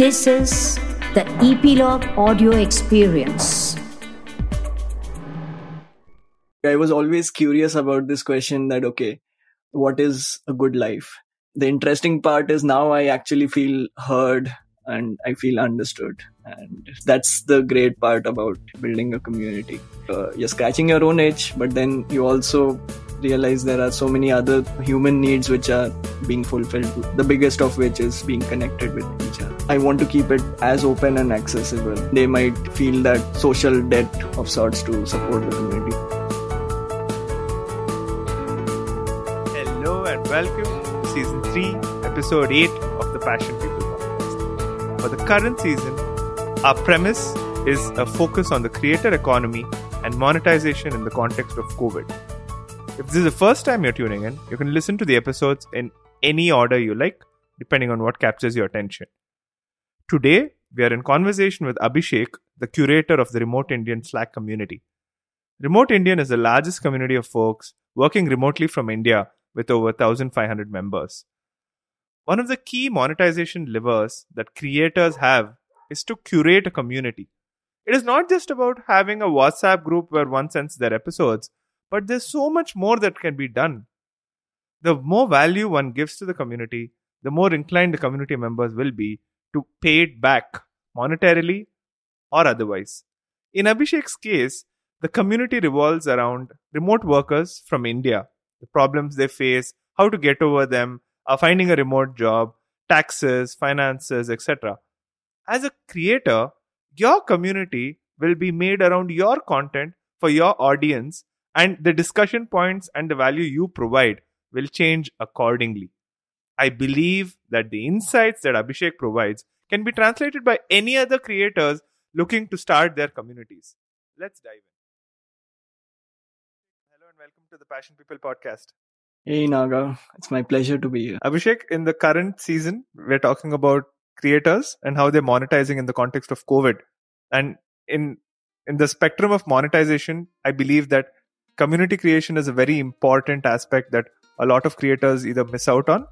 This is the EpLog Audio Experience. I was always curious about this question that, okay, what is a good life? The interesting part is now I actually feel heard and I feel understood. And that's the great part about building a community. Uh, you're scratching your own itch, but then you also realize there are so many other human needs which are being fulfilled, the biggest of which is being connected with each other. I want to keep it as open and accessible. They might feel that social debt of sorts to support the community. Hello and welcome to season 3, episode 8 of the Passion People podcast. For the current season, our premise is a focus on the creator economy and monetization in the context of COVID. If this is the first time you're tuning in, you can listen to the episodes in any order you like, depending on what captures your attention. Today, we are in conversation with Abhishek, the curator of the Remote Indian Slack community. Remote Indian is the largest community of folks working remotely from India with over 1,500 members. One of the key monetization levers that creators have is to curate a community. It is not just about having a WhatsApp group where one sends their episodes, but there's so much more that can be done. The more value one gives to the community, the more inclined the community members will be to pay it back monetarily or otherwise. In Abhishek's case, the community revolves around remote workers from India, the problems they face, how to get over them, uh, finding a remote job, taxes, finances, etc. As a creator, your community will be made around your content for your audience and the discussion points and the value you provide will change accordingly. I believe that the insights that Abhishek provides can be translated by any other creators looking to start their communities. Let's dive in. Hello and welcome to the Passion People podcast. Hey Naga, it's my pleasure to be here. Abhishek, in the current season, we're talking about creators and how they're monetizing in the context of COVID. And in in the spectrum of monetization, I believe that community creation is a very important aspect that a lot of creators either miss out on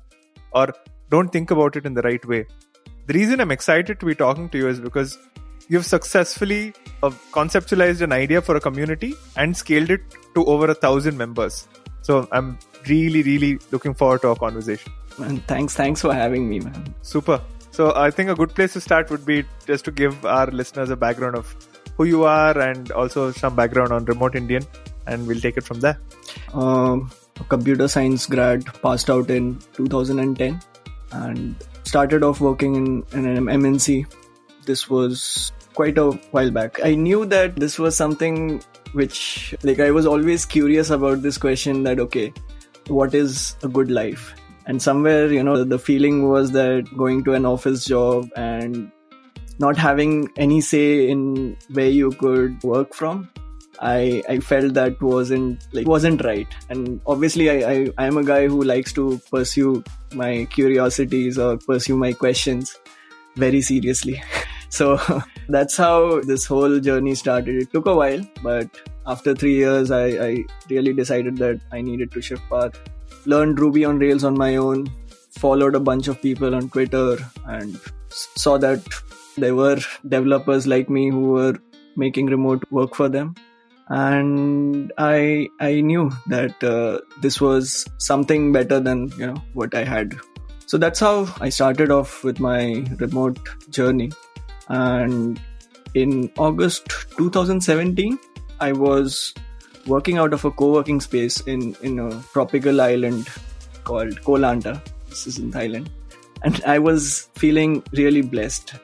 or don't think about it in the right way. The reason I'm excited to be talking to you is because you've successfully uh, conceptualized an idea for a community and scaled it to over a thousand members. So I'm really, really looking forward to our conversation. Man, thanks, thanks for having me, man. Super. So I think a good place to start would be just to give our listeners a background of who you are and also some background on Remote Indian and we'll take it from there. Um, computer science grad, passed out in 2010, and started off working in, in an MNC. This was quite a while back. I knew that this was something which, like, I was always curious about this question that, okay, what is a good life? And somewhere, you know, the feeling was that going to an office job and not having any say in where you could work from I I felt that wasn't like wasn't right. And obviously, I I am a guy who likes to pursue my curiosities or pursue my questions very seriously. so that's how this whole journey started. It took a while, but after three years, I I really decided that I needed to shift path. Learned Ruby on Rails on my own. Followed a bunch of people on Twitter and saw that there were developers like me who were making remote work for them and I I knew that uh, this was something better than you know what I had. So that's how I started off with my remote journey. And in August 2017, I was working out of a co-working space in in a tropical island called Koh Lanta. This is in Thailand, and I was feeling really blessed.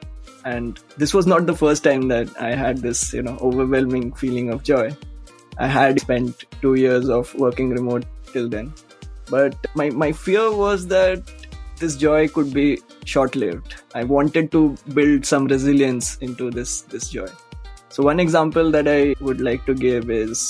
And this was not the first time that i had this you know overwhelming feeling of joy. I had spent 2 years of working remote till then. But my my fear was that this joy could be short lived i wanted to build some resilience into this this joy. So one example that i would like to give is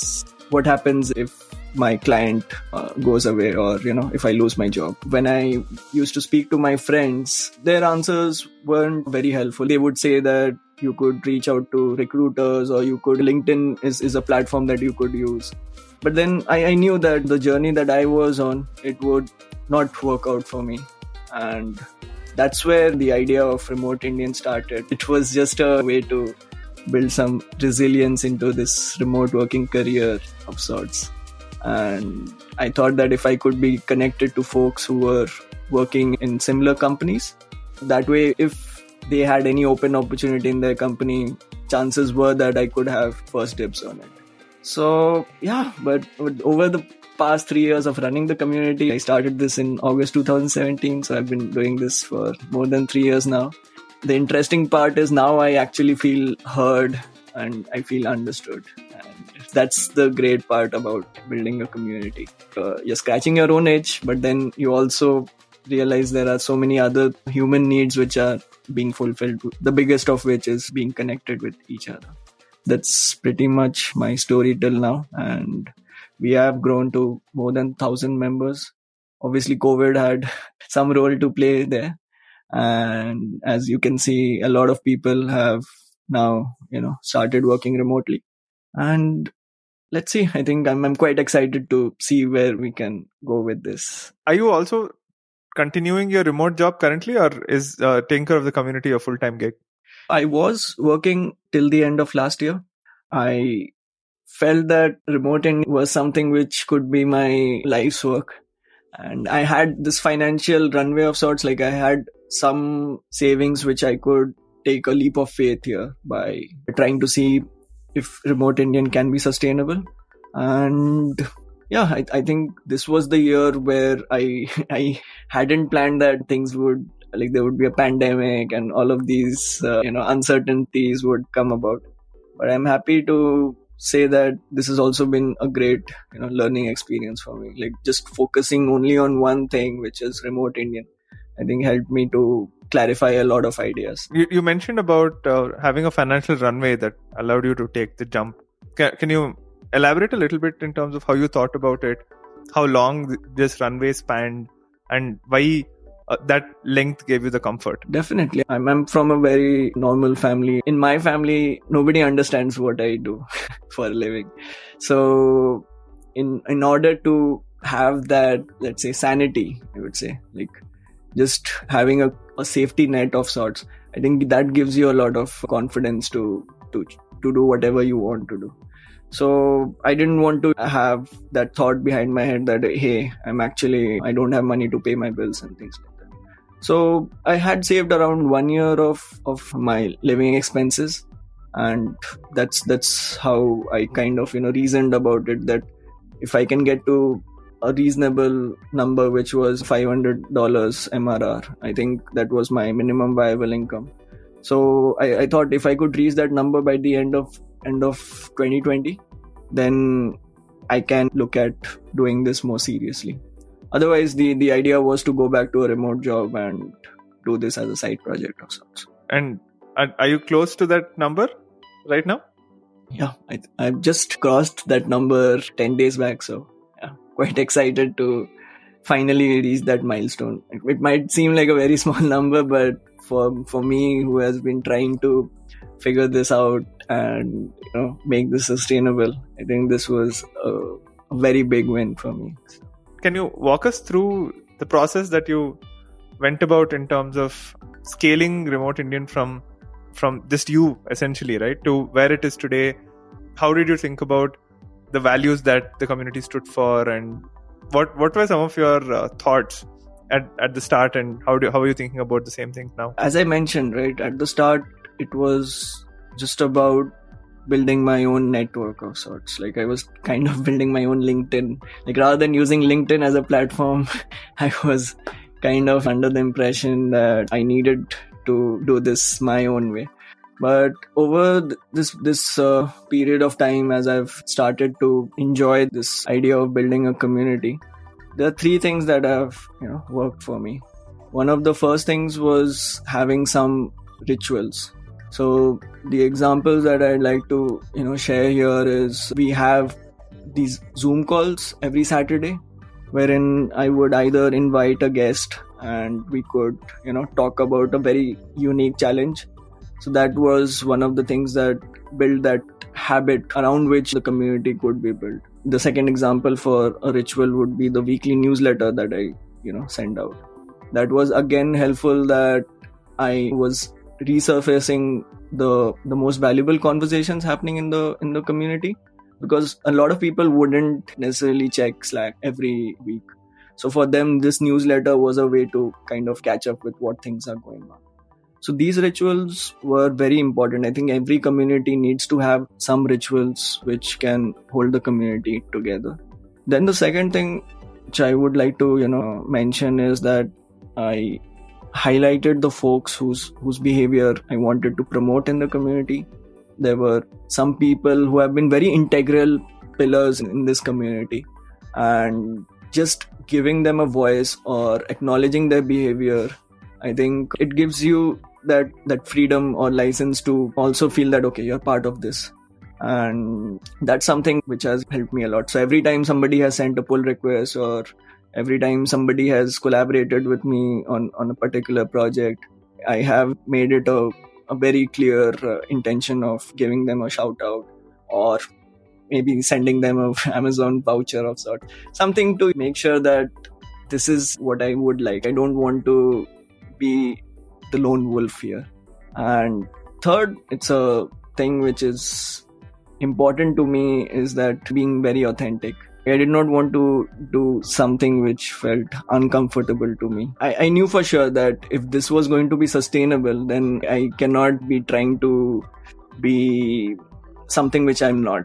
what happens if my client uh, goes away or you know if i lose my job? When i used to speak to my friends their answers weren't very helpful. They would say that you could reach out to recruiters or you could linkedin is, is a platform that you could use. But then I, I knew that the journey that i was on it would not work out for me. And that's where the idea of remote Indian started. It was just a way to build some resilience into this remote working career of sorts. And I thought that if I could be connected to folks who were working in similar companies, that way, if they had any open opportunity in their company, chances were that I could have first dibs on it. So, yeah, but over the past three years of running the community, I started this in August 2017. So, I've been doing this for more than three years now. The interesting part is now I actually feel heard and I feel understood. And that's the great part about building a community. Uh, you're scratching your own itch, but then you also realize there are so many other human needs which are being fulfilled, the biggest of which is being connected with each other. That's pretty much my story till now. And we have grown to more than 1,000 members. Obviously, COVID had some role to play there. And as you can see, a lot of people have now, you know, started working remotely. And let's see. I think I'm, I'm quite excited to see where we can go with this. Are you also continuing your remote job currently, or is uh, taking care of the community a full time gig? I was working till the end of last year. I felt that remoting was something which could be my life's work. And I had this financial runway of sorts, like I had some savings which I could take a leap of faith here by trying to see if remote Indian can be sustainable. And yeah, I, I think this was the year where I I hadn't planned that things would like there would be a pandemic and all of these uh, you know uncertainties would come about. But I'm happy to say that this has also been a great you know learning experience for me. Like just focusing only on one thing, which is remote Indian, I think helped me to clarify a lot of ideas. You, you mentioned about uh, having a financial runway that allowed you to take the jump. Can, can you elaborate a little bit in terms of how you thought about it, how long this runway spanned, and why uh, that length gave you the comfort? Definitely. I'm, I'm from a very normal family. In my family, nobody understands what I do for a living. So, in in order to have that, let's say, sanity, I would say, like just having a, a safety net of sorts, I think that gives you a lot of confidence to to to do whatever you want to do. So I didn't want to have that thought behind my head that hey, I'm actually I don't have money to pay my bills and things like that. So I had saved around one year of of my living expenses, and that's that's how I kind of you know reasoned about it that if I can get to a reasonable number, which was $500 MRR, I think that was my minimum viable income. So I, I thought if I could reach that number by the end of end of 2020 then i can look at doing this more seriously. Otherwise the the idea was to go back to a remote job and do this as a side project of sorts. And are you close to that number right now? Yeah I, i've just crossed that number 10 days back so quite excited to finally reach that milestone it might seem like a very small number but for for me who has been trying to figure this out and you know make this sustainable. I think this was a, a very big win for me. Can you walk us through the process that you went about in terms of scaling remote Indian from from just you essentially, right, to where it is today? How did you think about the values that the community stood for, and what what were some of your uh, thoughts at, at the start, and how do how are you thinking about the same things now? As I mentioned, right at the start, it was just about building my own network of sorts. Like I was kind of building my own LinkedIn. Like rather than using LinkedIn as a platform, I was kind of under the impression that I needed to do this my own way. But over this this uh, period of time, as I've started to enjoy this idea of building a community, there are three things that have you know worked for me. One of the first things was having some rituals so the examples that I'd like to you know share here is we have these Zoom calls every Saturday, wherein I would either invite a guest and we could you know talk about a very unique challenge. So that was one of the things that built that habit around which the community could be built. The second example for a ritual would be the weekly newsletter that I you know send out that was again helpful that I was resurfacing the the most valuable conversations happening in the in the community because a lot of people wouldn't necessarily check Slack every week. So for them, this newsletter was a way to kind of catch up with what things are going on. So these rituals were very important. I think every community needs to have some rituals which can hold the community together. Then the second thing which I would like to, you know, mention is that I highlighted the folks whose whose behavior I wanted to promote in the community. There were some people who have been very integral pillars in this community and just giving them a voice or acknowledging their behavior i think it gives you that that freedom or license to also feel that okay you're part of this. And that's something which has helped me a lot. So every time somebody has sent a pull request or every time somebody has collaborated with me on on a particular project i have made it a, a very clear uh, intention of giving them a shout out or maybe sending them a amazon voucher of sort. Something to make sure that this is what i would like. I don't want to be the lone wolf here and third it's a thing which is important to me is that being very authentic I did not want to do something which felt uncomfortable to me. I, I knew for sure that if this was going to be sustainable, then I cannot be trying to be something which I'm not.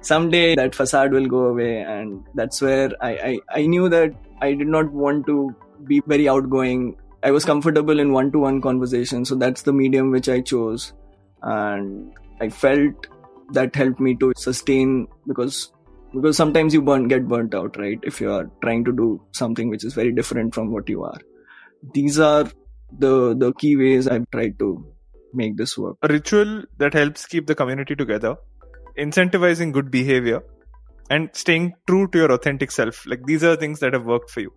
Someday that facade will go away, and that's where I, I, I knew that I did not want to be very outgoing. I was comfortable in one to one conversation, so that's the medium which I chose. And I felt that helped me to sustain because because sometimes you burn get burnt out right? If you are trying to do something which is very different from what you are. These are the the key ways i've tried to make this work. A ritual that helps keep the community together incentivizing good behavior and staying true to your authentic self. Like these are things that have worked for you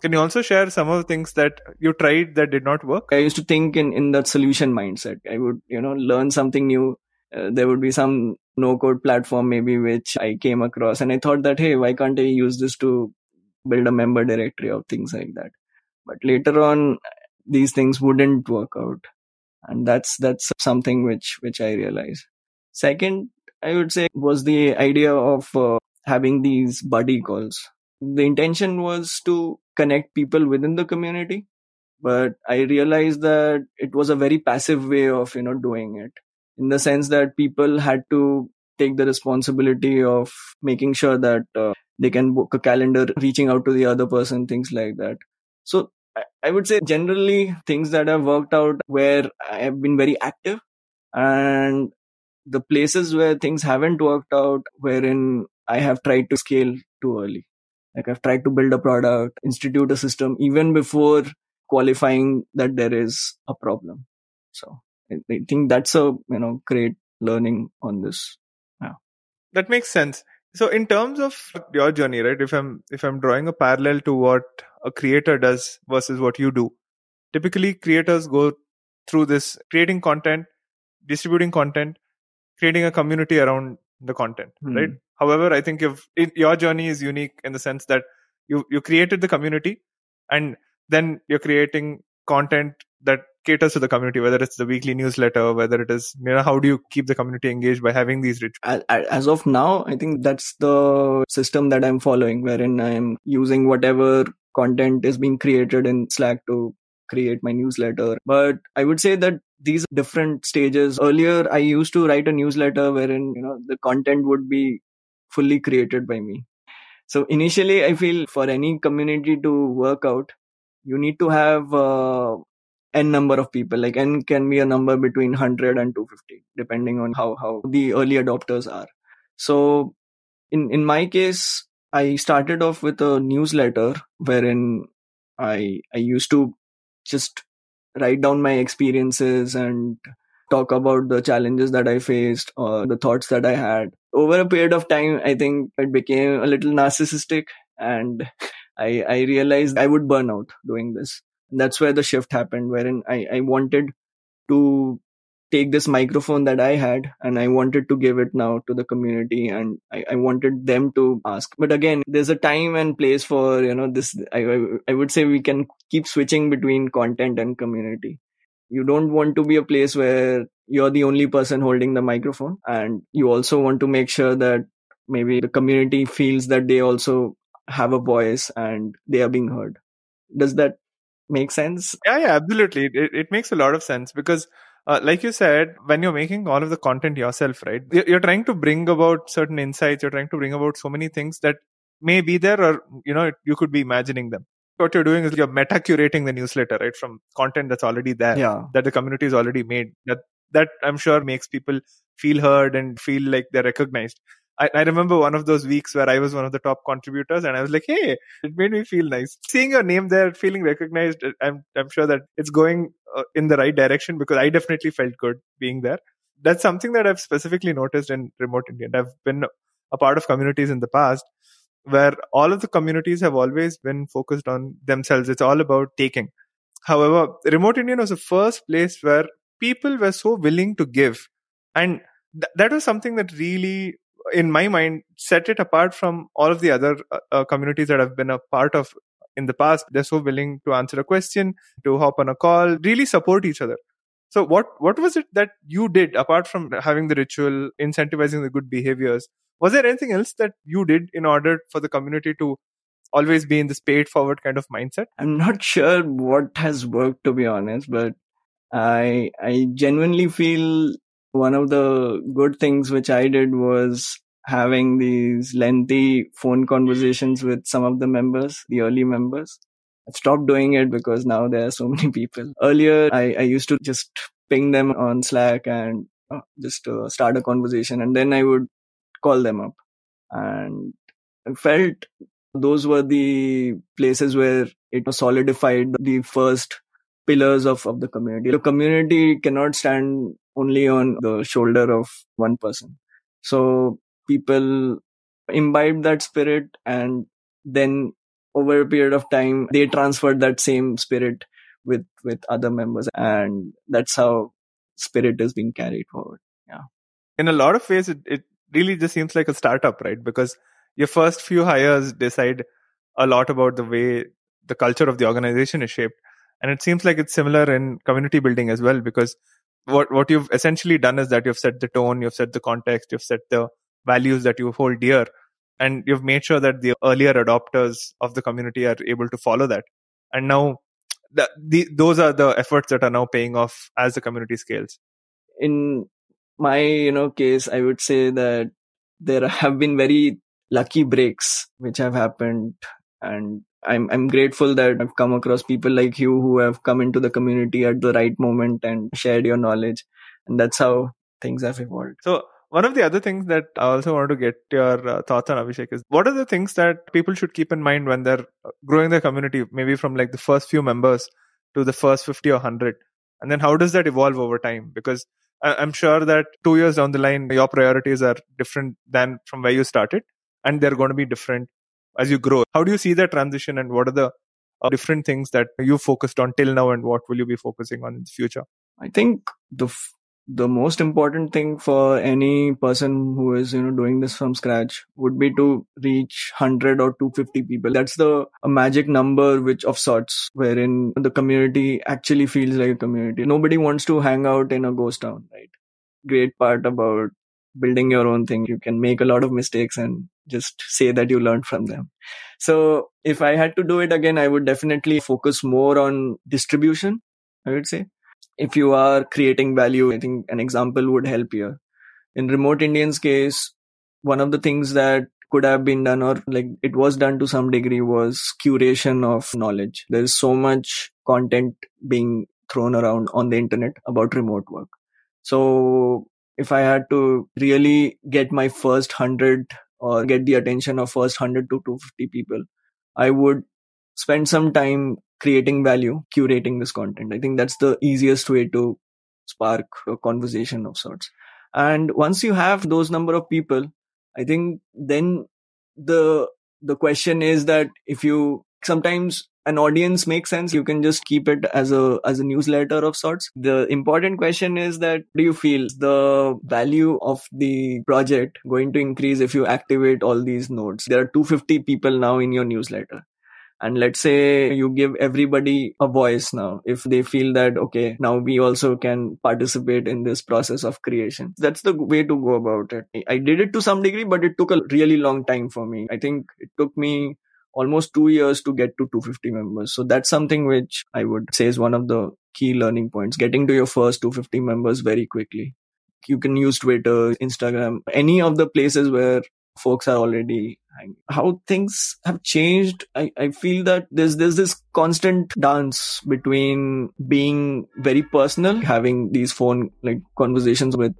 can you also share some of the things that you tried that did not work? I used to think in in that solution mindset. I would you know learn something new. Uh, there would be some no code platform maybe which I came across and I thought that hey why can't I use this to build a member directory or things like that? But later on these things wouldn't work out. And that's that's something which which I realized. Second I would say was the idea of uh, having these buddy calls. The intention was to connect people within the community but I realized that it was a very passive way of you know doing it in the sense that people had to take the responsibility of making sure that uh, they can book a calendar, reaching out to the other person, things like that. So I would say generally things that have worked out where I have been very active and the places where things haven't worked out wherein I have tried to scale too early. Like I've tried to build a product, institute a system even before qualifying that there is a problem. So I think that's a you know great learning on this. Yeah. That makes sense. So in terms of your journey, right? If I'm if I'm drawing a parallel to what a creator does versus what you do, typically creators go through this creating content, distributing content, creating a community around the content, mm. right? However, I think if your journey is unique in the sense that you you created the community and then you're creating content that caters to the community whether it's the weekly newsletter whether it is you know how do you keep the community engaged by having these rituals as of now i think that's the system that i'm following wherein i'm using whatever content is being created in slack to create my newsletter. But i would say that these different stages. Earlier i used to write a newsletter wherein you know the content would be fully created by me. So initially i feel for any community to work out you need to have uh, n number of people. Like n can be a number between 100 and 250 depending on how how the early adopters are. So in in my case i started off with a newsletter wherein i i used to just write down my experiences and talk about the challenges that i faced or the thoughts that i had. Over a period of time i think it became a little narcissistic and i i realized i would burn out doing this. That's where the shift happened wherein I, I wanted to take this microphone that I had and I wanted to give it now to the community and I, I wanted them to ask. But again, there's a time and place for, you know, this, I, I, I would say we can keep switching between content and community. You don't want to be a place where you're the only person holding the microphone and you also want to make sure that maybe the community feels that they also have a voice and they are being heard. Does that make sense? Yeah, yeah, absolutely. It, it makes a lot of sense because uh, like you said, when you're making all of the content yourself, right, you're trying to bring about certain insights, you're trying to bring about so many things that may be there or, you know, you could be imagining them. What you're doing is you're meta curating the newsletter, right, from content that's already there, yeah. that the community has already made. That that I'm sure makes people feel heard and feel like they're recognized. I, I, remember one of those weeks where I was one of the top contributors and I was like, hey, it made me feel nice. Seeing your name there, feeling recognized, I'm, I'm sure that it's going uh, in the right direction because I definitely felt good being there. That's something that I've specifically noticed in Remote India. I've been a part of communities in the past where all of the communities have always been focused on themselves. It's all about taking. However, Remote Indian was the first place where people were so willing to give. And th- that was something that really in my mind, set it apart from all of the other uh, uh, communities that I've been a part of in the past. They're so willing to answer a question, to hop on a call, really support each other. So what what was it that you did apart from having the ritual, incentivizing the good behaviors? Was there anything else that you did in order for the community to always be in this paid forward kind of mindset? I'm not sure what has worked to be honest, but I I genuinely feel one of the good things which I did was having these lengthy phone conversations with some of the members, the early members. I stopped doing it because now there are so many people. Earlier, I, I used to just ping them on Slack and uh, just uh, start a conversation and then I would call them up. And I felt those were the places where it was solidified the first pillars of, of the community. The community cannot stand only on the shoulder of one person. So people imbibe that spirit and then over a period of time they transferred that same spirit with with other members and that's how spirit is being carried forward yeah in a lot of ways it, it really just seems like a startup right because your first few hires decide a lot about the way the culture of the organization is shaped and it seems like it's similar in community building as well because what what you've essentially done is that you've set the tone, you've set the context, you've set the values that you hold dear, and you've made sure that the earlier adopters of the community are able to follow that. And now, the, the those are the efforts that are now paying off as the community scales. In my you know case, I would say that there have been very lucky breaks which have happened and I'm I'm grateful that I've come across people like you who have come into the community at the right moment and shared your knowledge, and that's how things have evolved. So one of the other things that I also want to get your uh, thoughts on Abhishek is what are the things that people should keep in mind when they're growing their community, maybe from like the first few members to the first 50 or 100? And then how does that evolve over time? Because I'm sure that two years down the line, your priorities are different than from where you started, and they're going to be different as you grow. How do you see that transition and what are the uh, different things that you focused on till now and what will you be focusing on in the future? I think the f- the most important thing for any person who is you know doing this from scratch would be to reach 100 or 250 people that's the magic number which of sorts wherein the community actually feels like a community nobody wants to hang out in a ghost town right great part about building your own thing you can make a lot of mistakes and just say that you learned from them. So if I had to do it again, I would definitely focus more on distribution. I would say if you are creating value, I think an example would help here. In remote Indians case, one of the things that could have been done or like it was done to some degree was curation of knowledge. There's so much content being thrown around on the internet about remote work. So if I had to really get my first hundred or get the attention of first 100 to 250 people, I would spend some time creating value, curating this content. I think that's the easiest way to spark a conversation of sorts. And once you have those number of people, I think then the the question is that if you sometimes an audience makes sense you can just keep it as a as a newsletter of sorts. The important question is that do you feel the value of the project going to increase if you activate all these nodes? There are 250 people now in your newsletter. And let's say you give everybody a voice now if they feel that okay now we also can participate in this process of creation. That's the way to go about it. I did it to some degree but it took a really long time for me. I think it took me almost two years to get to 250 members. So that's something which I would say is one of the key learning points, getting to your first 250 members very quickly. You can use Twitter, Instagram, any of the places where folks are already hanging. How things have changed, I, I feel that there's there's this constant dance between being very personal, having these phone like conversations with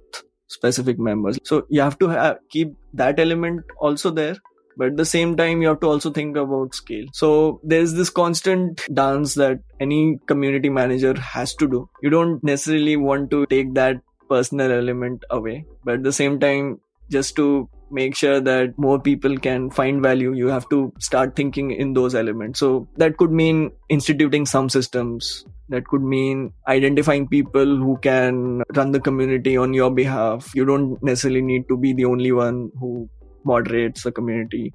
specific members. So you have to have, keep that element also there but at the same time you have to also think about scale. So there's this constant dance that any community manager has to do. You don't necessarily want to take that personal element away. But at the same time just to make sure that more people can find value you have to start thinking in those elements. So that could mean instituting some systems. That could mean identifying people who can run the community on your behalf. You don't necessarily need to be the only one who moderates the community.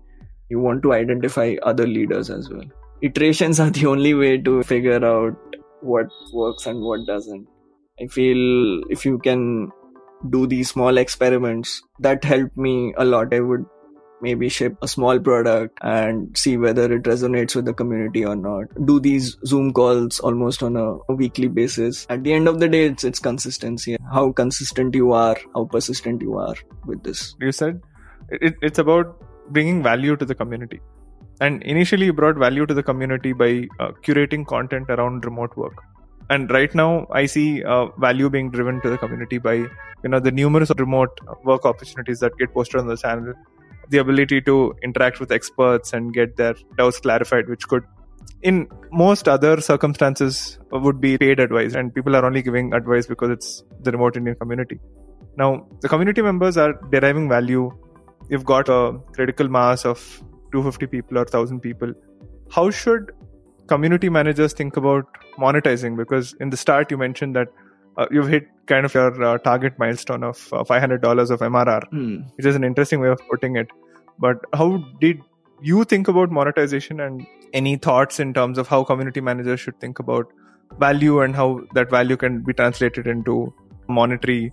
You want to identify other leaders as well. Iterations are the only way to figure out what works and what doesn't. I feel if you can do these small experiments, that helped me a lot. I would maybe ship a small product and see whether it resonates with the community or not do these zoom calls almost on a, weekly basis at the end of the day it's it's consistency how consistent you are how persistent you are with this you said it, it's about bringing value to the community. And initially you brought value to the community by uh, curating content around remote work. And right now i see uh, value being driven to the community by you know the numerous remote work opportunities that get posted on the channel. The ability to interact with experts and get their doubts clarified which could in most other circumstances would be paid advice. And people are only giving advice because it's the remote indian community. Now the community members are deriving value you've got a critical mass of 250 people or 1000 people how should community managers think about monetizing? Because in the start you mentioned that uh, you've hit kind of your uh, target milestone of uh, $500 of mrr mm. which is an interesting way of putting it. But how did you think about monetization and any thoughts in terms of how community managers should think about value and how that value can be translated into monetary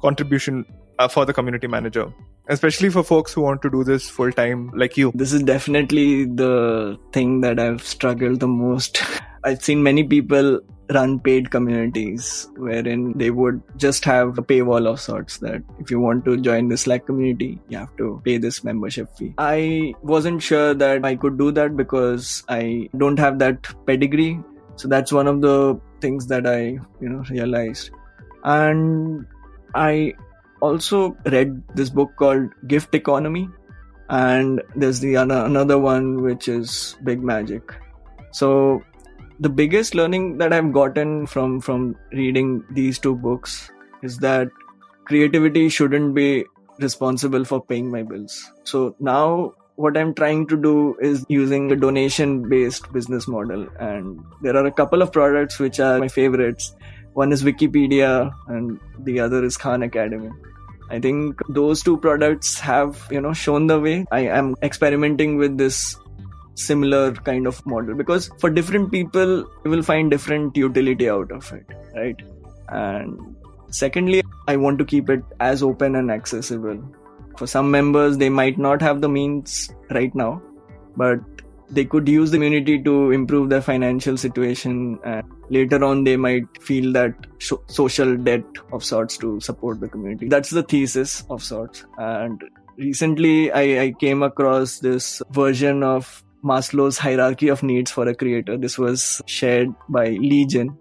contribution uh, for the community manager especially for folks who want to do this full time like you. This is definitely the thing that i've struggled the most. I've seen many people run paid communities wherein they would just have a paywall of sorts that if you want to join the slack community you have to pay this membership fee. I wasn't sure that i could do that because i don't have that pedigree. So that's one of the things that i you know realized. And i also read this book called Gift Economy, and there's the another one which is Big Magic. So the biggest learning that I've gotten from from reading these two books is that creativity shouldn't be responsible for paying my bills. So now what I'm trying to do is using a donation based business model. And there are a couple of products which are my favorites. One is Wikipedia and the other is Khan Academy. I think those two products have, you know, shown the way. I am experimenting with this similar kind of model because for different people, you will find different utility out of it, right? And secondly, I want to keep it as open and accessible. For some members, they might not have the means right now, but they could use the community to improve their financial situation and later on they might feel that social debt of sorts to support the community. That's the thesis of sorts. And recently I, I came across this version of maslow's hierarchy of needs for a creator. This was shared by Li Jin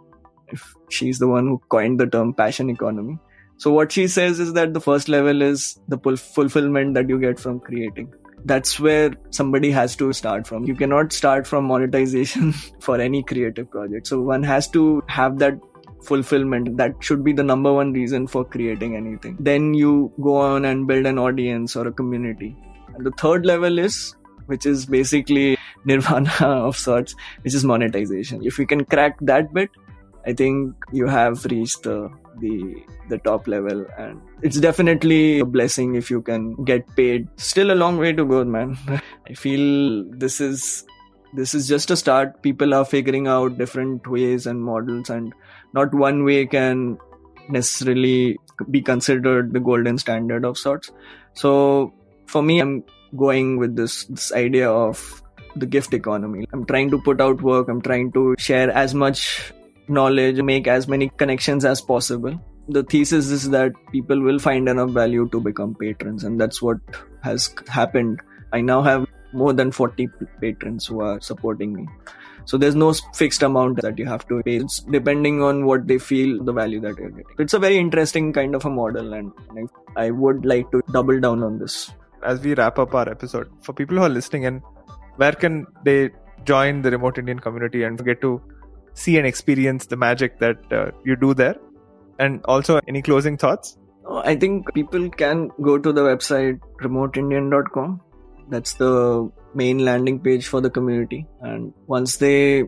if she's the one who coined the term passion economy. So what she says is that the first level is the fulfillment that you get from creating that's where somebody has to start from. You cannot start from monetization for any creative project. So one has to have that fulfillment. That should be the number one reason for creating anything. Then you go on and build an audience or a community. And the third level is, which is basically nirvana of sorts, which is monetization. If you can crack that bit, I think you have reached the the the top level. And it's definitely a blessing if you can get paid. Still a long way to go man. I feel this is this is just a start. People are figuring out different ways and models and not one way can necessarily be considered the golden standard of sorts. So for me i'm going with this this idea of the gift economy. I'm trying to put out work. I'm trying to share as much knowledge, make as many connections as possible. The thesis is that people will find enough value to become patrons, and that's what has happened. I now have more than 40 patrons who are supporting me. So there's no fixed amount that you have to pay. It's depending on what they feel the value that you're getting. It's a very interesting kind of a model, and I would like to double down on this. As we wrap up our episode, for people who are listening and where can they join the remote Indian community and get to see and experience the magic that uh, you do there? And also, any closing thoughts? Oh, I think people can go to the website remoteindian.com. That's the main landing page for the community. And once they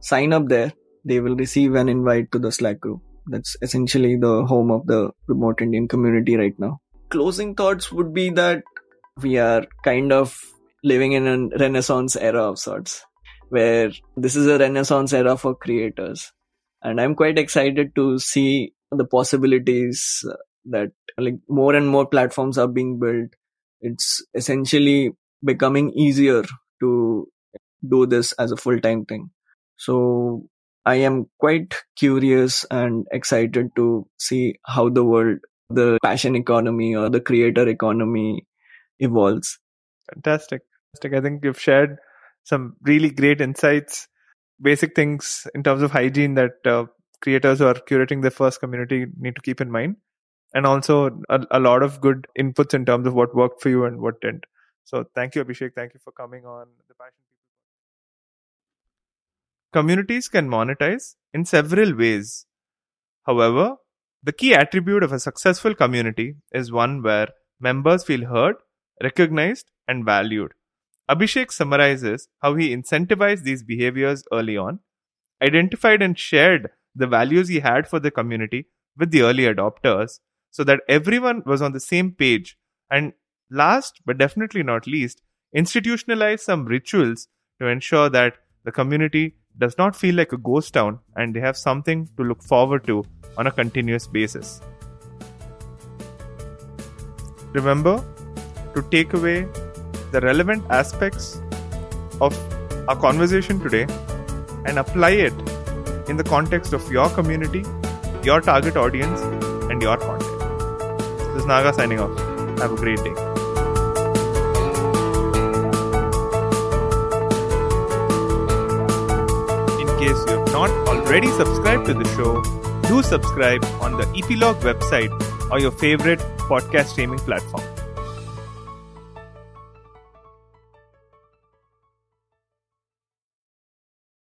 sign up there, they will receive an invite to the Slack group. That's essentially the home of the remote Indian community right now. Closing thoughts would be that we are kind of living in a renaissance era of sorts where this is a renaissance era for creators. And i'm quite excited to see the possibilities uh, that like more and more platforms are being built. It's essentially becoming easier to do this as a full-time thing. So i am quite curious and excited to see how the world the passion economy or the creator economy evolves. Fantastic. I think you've shared some really great insights, basic things in terms of hygiene that uh, creators who are curating their first community need to keep in mind, and also a, a, lot of good inputs in terms of what worked for you and what didn't. So, thank you, Abhishek. Thank you for coming on the Passion People. Communities can monetize in several ways. However, the key attribute of a successful community is one where members feel heard, recognized, and valued. Abhishek summarizes how he incentivized these behaviors early on, identified and shared the values he had for the community with the early adopters so that everyone was on the same page, and last but definitely not least, institutionalized some rituals to ensure that the community does not feel like a ghost town and they have something to look forward to on a continuous basis. Remember to take away the relevant aspects of our conversation today and apply it in the context of your community, your target audience, and your content. This is Naga signing off. Have a great day. In case you have not already subscribed to the show, do subscribe on the EpLog website or your favorite podcast streaming platform.